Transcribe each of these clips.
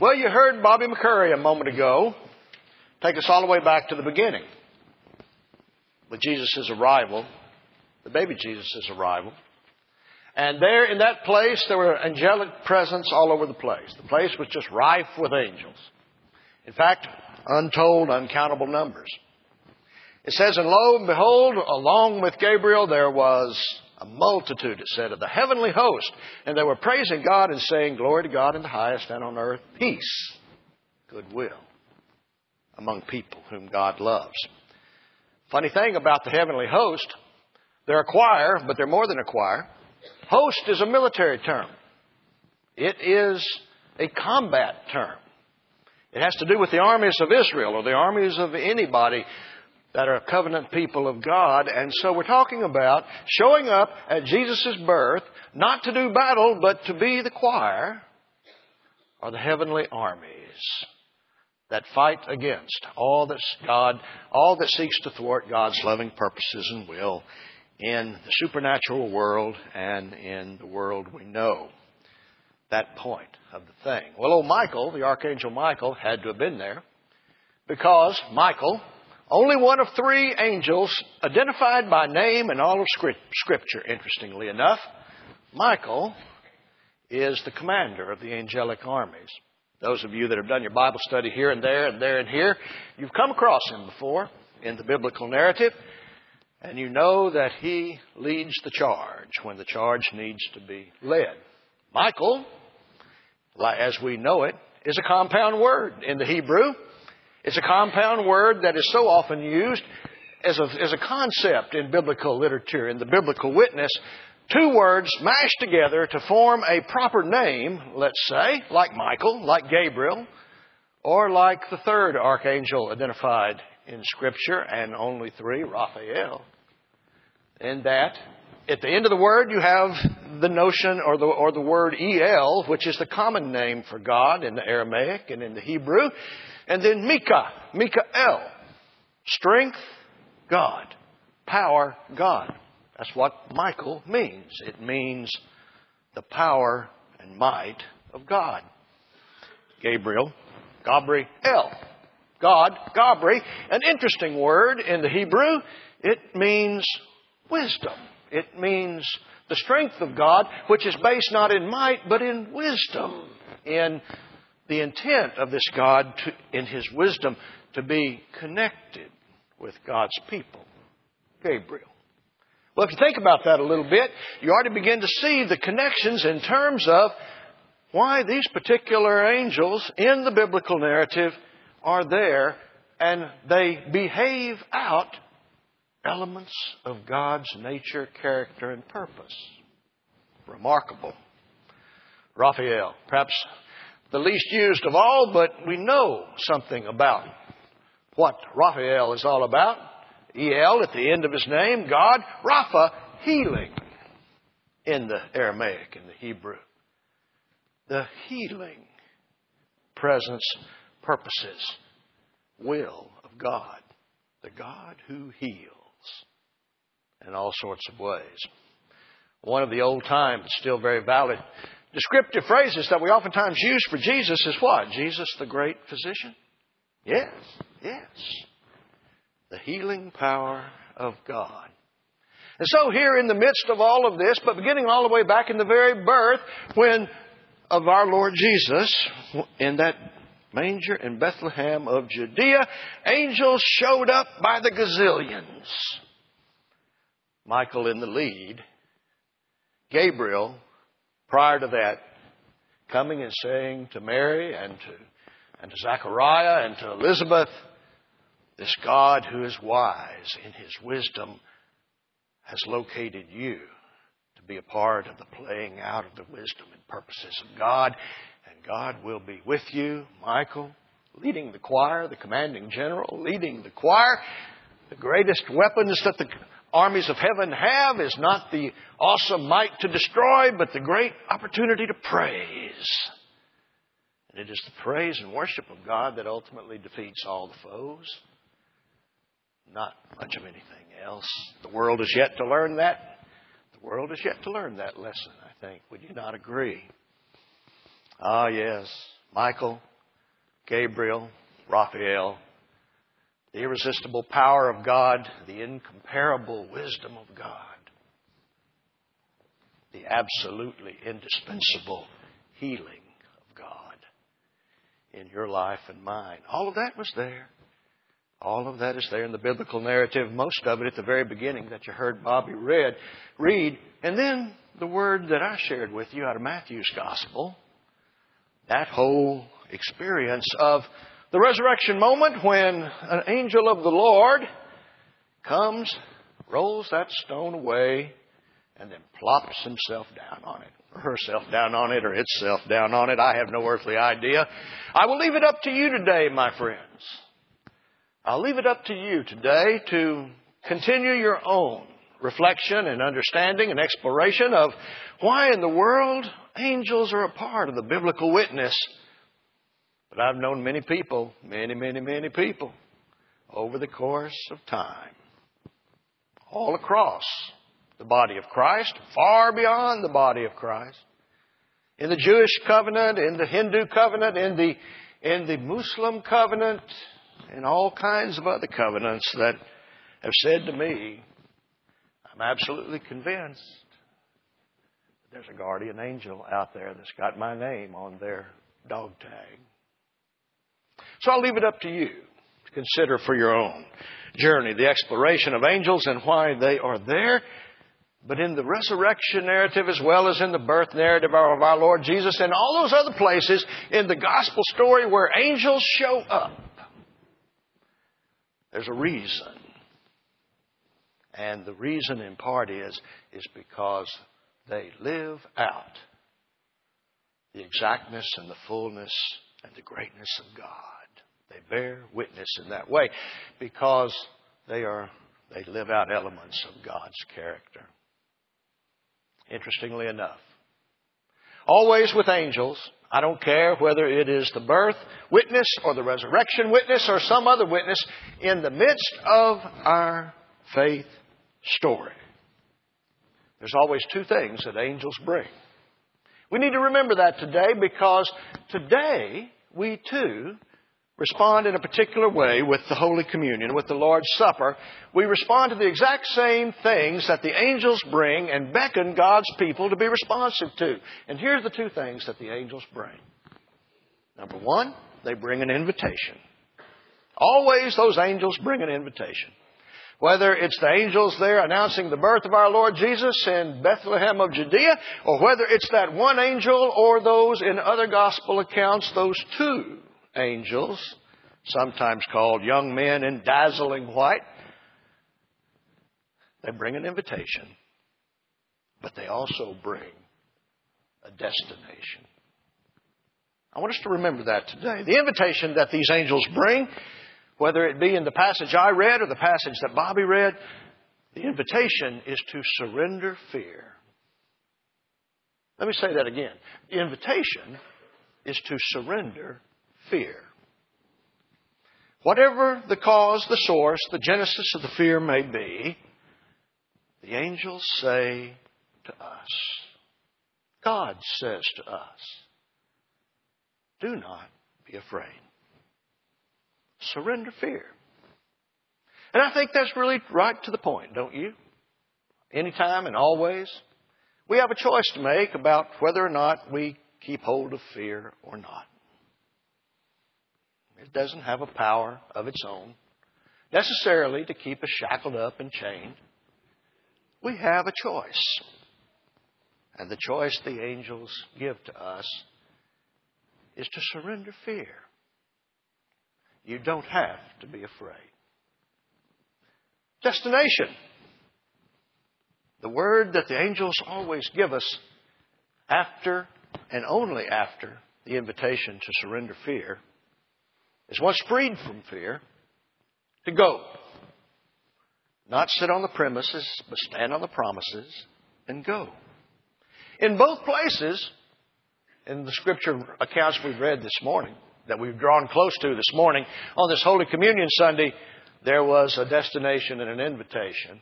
Well, you heard Bobby McCurry a moment ago take us all the way back to the beginning with Jesus' arrival, the baby Jesus' arrival. And there in that place, there were angelic presence all over the place. The place was just rife with angels. In fact, untold, uncountable numbers. It says, And lo and behold, along with Gabriel, there was a multitude, it said, of the heavenly host. And they were praising God and saying, Glory to God in the highest, and on earth peace, goodwill among people whom God loves. Funny thing about the heavenly host, they're a choir, but they're more than a choir. Host is a military term. It is a combat term. It has to do with the armies of Israel or the armies of anybody that are covenant people of God. And so we're talking about showing up at Jesus' birth, not to do battle, but to be the choir or the heavenly armies that fight against all that God, all that seeks to thwart God's loving purposes and will in the supernatural world and in the world we know. That point of the thing. Well, old Michael, the Archangel Michael, had to have been there because Michael, only one of three angels identified by name in all of Scripture, interestingly enough, Michael is the commander of the angelic armies. Those of you that have done your Bible study here and there and there and here, you've come across him before in the biblical narrative, and you know that he leads the charge when the charge needs to be led. Michael, as we know it, is a compound word in the Hebrew. It's a compound word that is so often used as a, as a concept in biblical literature, in the biblical witness, two words mashed together to form a proper name, let's say, like Michael, like Gabriel, or like the third archangel identified in Scripture, and only three, Raphael. In that, at the end of the word, you have the notion or the, or the word El, which is the common name for God in the Aramaic and in the Hebrew. And then Mika, Mikael. Strength, God. Power, God. That's what Michael means. It means the power and might of God. Gabriel, Gabriel. God, Gabri, an interesting word in the Hebrew. It means wisdom. It means the strength of God, which is based not in might, but in wisdom, in the intent of this God to, in His wisdom to be connected with God's people. Gabriel. Well, if you think about that a little bit, you already begin to see the connections in terms of why these particular angels in the biblical narrative are there and they behave out elements of God's nature, character, and purpose. Remarkable. Raphael, perhaps the least used of all, but we know something about what Raphael is all about. El at the end of his name, God, Rapha, healing in the Aramaic, in the Hebrew. The healing presence, purposes, will of God. The God who heals in all sorts of ways. One of the old time, still very valid, descriptive phrases that we oftentimes use for Jesus is what? Jesus, the great physician? Yes, yes the healing power of God. And so here in the midst of all of this, but beginning all the way back in the very birth, when of our Lord Jesus, in that manger in Bethlehem of Judea, angels showed up by the gazillions. Michael in the lead. Gabriel, prior to that, coming and saying to Mary and to, and to Zechariah and to Elizabeth, this God who is wise in his wisdom has located you to be a part of the playing out of the wisdom and purposes of God. And God will be with you, Michael, leading the choir, the commanding general, leading the choir. The greatest weapons that the armies of heaven have is not the awesome might to destroy, but the great opportunity to praise. And it is the praise and worship of God that ultimately defeats all the foes not much of anything else. The world is yet to learn that. The world is yet to learn that lesson, I think. Would you not agree? Ah, yes. Michael, Gabriel, Raphael, the irresistible power of God, the incomparable wisdom of God, the absolutely indispensable healing of God in your life and mine. All of that was there. All of that is there in the biblical narrative, most of it at the very beginning that you heard Bobby read, read, and then the word that I shared with you out of Matthew's Gospel, that whole experience of the resurrection moment when an angel of the Lord comes, rolls that stone away, and then plops himself down on it, or herself down on it, or itself down on it. I have no earthly idea. I will leave it up to you today, my friends. I'll leave it up to you today to continue your own reflection and understanding and exploration of why in the world angels are a part of the biblical witness. But I've known many people, many, many, many people over the course of time, all across the body of Christ, far beyond the body of Christ, in the Jewish covenant, in the Hindu covenant, in the, in the Muslim covenant, and all kinds of other covenants that have said to me, I'm absolutely convinced that there's a guardian angel out there that's got my name on their dog tag. So I'll leave it up to you to consider for your own journey the exploration of angels and why they are there. But in the resurrection narrative, as well as in the birth narrative of our Lord Jesus, and all those other places in the gospel story where angels show up, there's a reason. And the reason in part is, is because they live out the exactness and the fullness and the greatness of God. They bear witness in that way because they are they live out elements of God's character. Interestingly enough, always with angels, I don't care whether it is the birth witness or the resurrection witness or some other witness, in the midst of our faith story, there's always two things that angels bring. We need to remember that today because today we too respond in a particular way with the Holy Communion, with the Lord's Supper. We respond to the exact same things that the angels bring and beckon God's people to be responsive to. And here's the two things that the angels bring. Number one, they bring an invitation. Always those angels bring an invitation. Whether it's the angels there announcing the birth of our Lord Jesus in Bethlehem of Judea, or whether it's that one angel or those in other gospel accounts, those two angels, sometimes called young men in dazzling white, they bring an invitation, but they also bring a destination. I want us to remember that today. The invitation that these angels bring whether it be in the passage I read or the passage that Bobby read, the invitation is to surrender fear. Let me say that again. The invitation is to surrender fear. Whatever the cause, the source, the genesis of the fear may be, the angels say to us, God says to us, do not be afraid. Surrender fear. And I think that's really right to the point, don't you? Anytime and always. We have a choice to make about whether or not we keep hold of fear or not. It doesn't have a power of its own necessarily to keep us shackled up and chained. We have a choice. And the choice the angels give to us is to surrender fear. You don't have to be afraid. Destination. The word that the angels always give us after and only after the invitation to surrender fear is once freed from fear, to go. Not sit on the premises, but stand on the promises and go. In both places, in the scripture accounts we've read this morning, that we've drawn close to this morning on this Holy Communion Sunday, there was a destination and an invitation.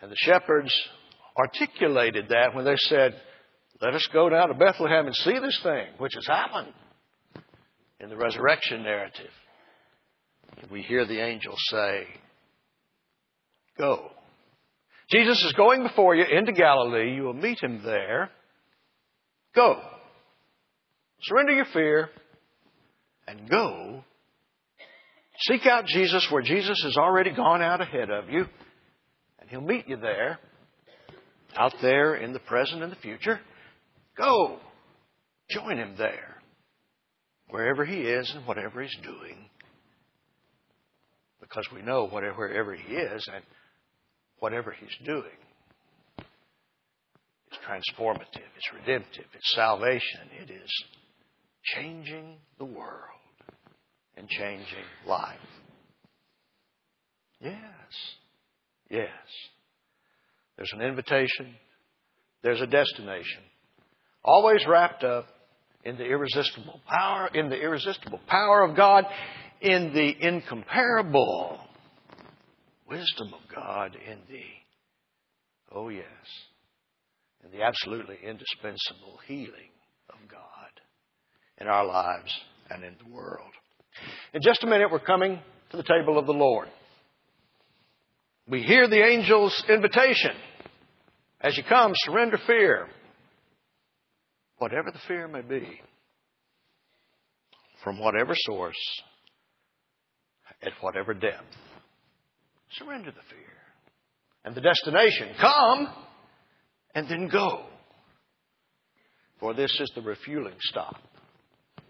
And the shepherds articulated that when they said, Let us go down to Bethlehem and see this thing, which has happened. in the resurrection narrative, we hear the angel say, Go. Jesus is going before you into Galilee. You will meet him there. Go. Surrender your fear and go. Seek out Jesus where Jesus has already gone out ahead of you, and he'll meet you there, out there in the present and the future. Go. Join him there, wherever he is and whatever he's doing. Because we know whatever, wherever he is and whatever he's doing is transformative, it's redemptive, it's salvation, it is changing the world and changing life. Yes. Yes. There's an invitation. There's a destination. Always wrapped up in the irresistible power, in the irresistible power of God, in the incomparable wisdom of God, in the, oh yes, in the absolutely indispensable healing of God in our lives and in the world. In just a minute, we're coming to the table of the Lord. We hear the angel's invitation. As you come, surrender fear. Whatever the fear may be, from whatever source, at whatever depth, surrender the fear. And the destination, come and then go. For this is the refueling stop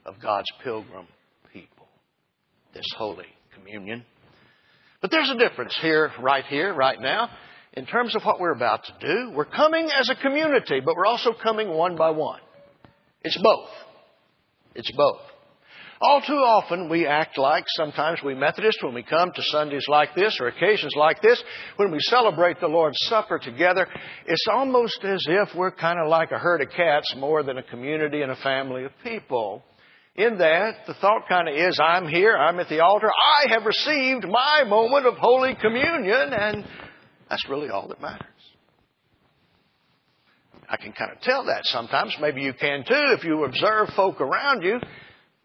of God's pilgrim this Holy Communion. But there's a difference here, right here, right now, in terms of what we're about to do. We're coming as a community, but we're also coming one by one. It's both. It's both. All too often we act like sometimes we Methodists when we come to Sundays like this or occasions like this, when we celebrate the Lord's Supper together, it's almost as if we're kind of like a herd of cats more than a community and a family of people. In that, the thought kind of is, I'm here, I'm at the altar, I have received my moment of Holy Communion, and that's really all that matters. I can kind of tell that sometimes. Maybe you can too if you observe folk around you.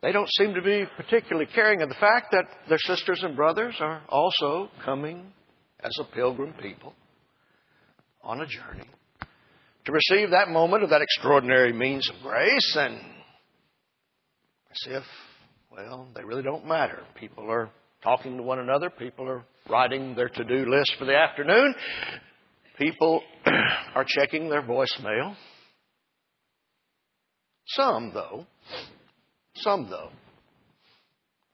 They don't seem to be particularly caring of the fact that their sisters and brothers are also coming as a pilgrim people on a journey to receive that moment of that extraordinary means of grace and as if, well, they really don't matter. People are talking to one another, people are writing their to do list for the afternoon, people are checking their voicemail. Some, though, some, though,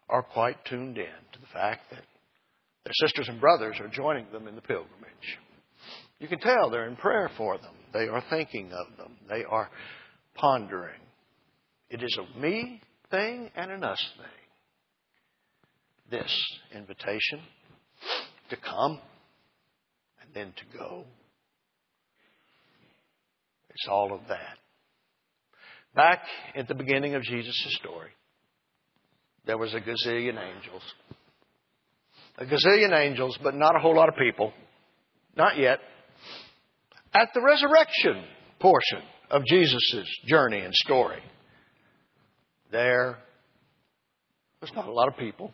are quite tuned in to the fact that their sisters and brothers are joining them in the pilgrimage. You can tell they're in prayer for them. They are thinking of them. They are pondering. It is of me thing and an us thing. This invitation to come and then to go. It's all of that. Back at the beginning of Jesus' story, there was a gazillion angels. A gazillion angels, but not a whole lot of people. Not yet. At the resurrection portion of Jesus' journey and story, there There's not a lot of people.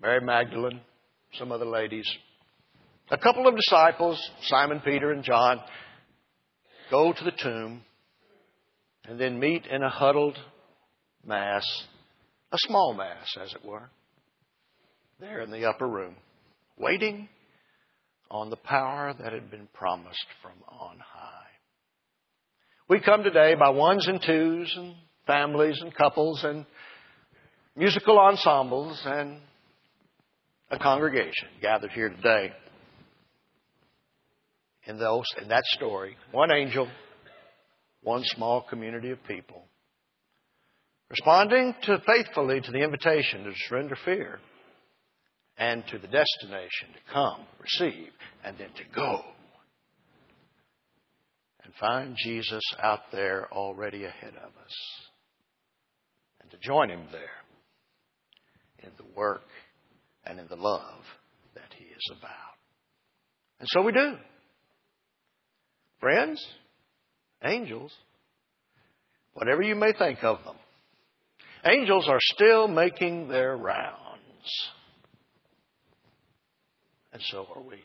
Mary Magdalene, some other ladies, a couple of disciples, Simon Peter and John, go to the tomb and then meet in a huddled mass, a small mass, as it were, there in the upper room, waiting on the power that had been promised from on high. We come today by ones and twos and families and couples and musical ensembles and a congregation gathered here today. In, those, in that story, one angel one small community of people. Responding to faithfully to the invitation to surrender fear and to the destination to come, receive, and then to go. And find Jesus out there already ahead of us. Join him there in the work and in the love that he is about. And so we do. Friends, angels, whatever you may think of them. Angels are still making their rounds. And so are we.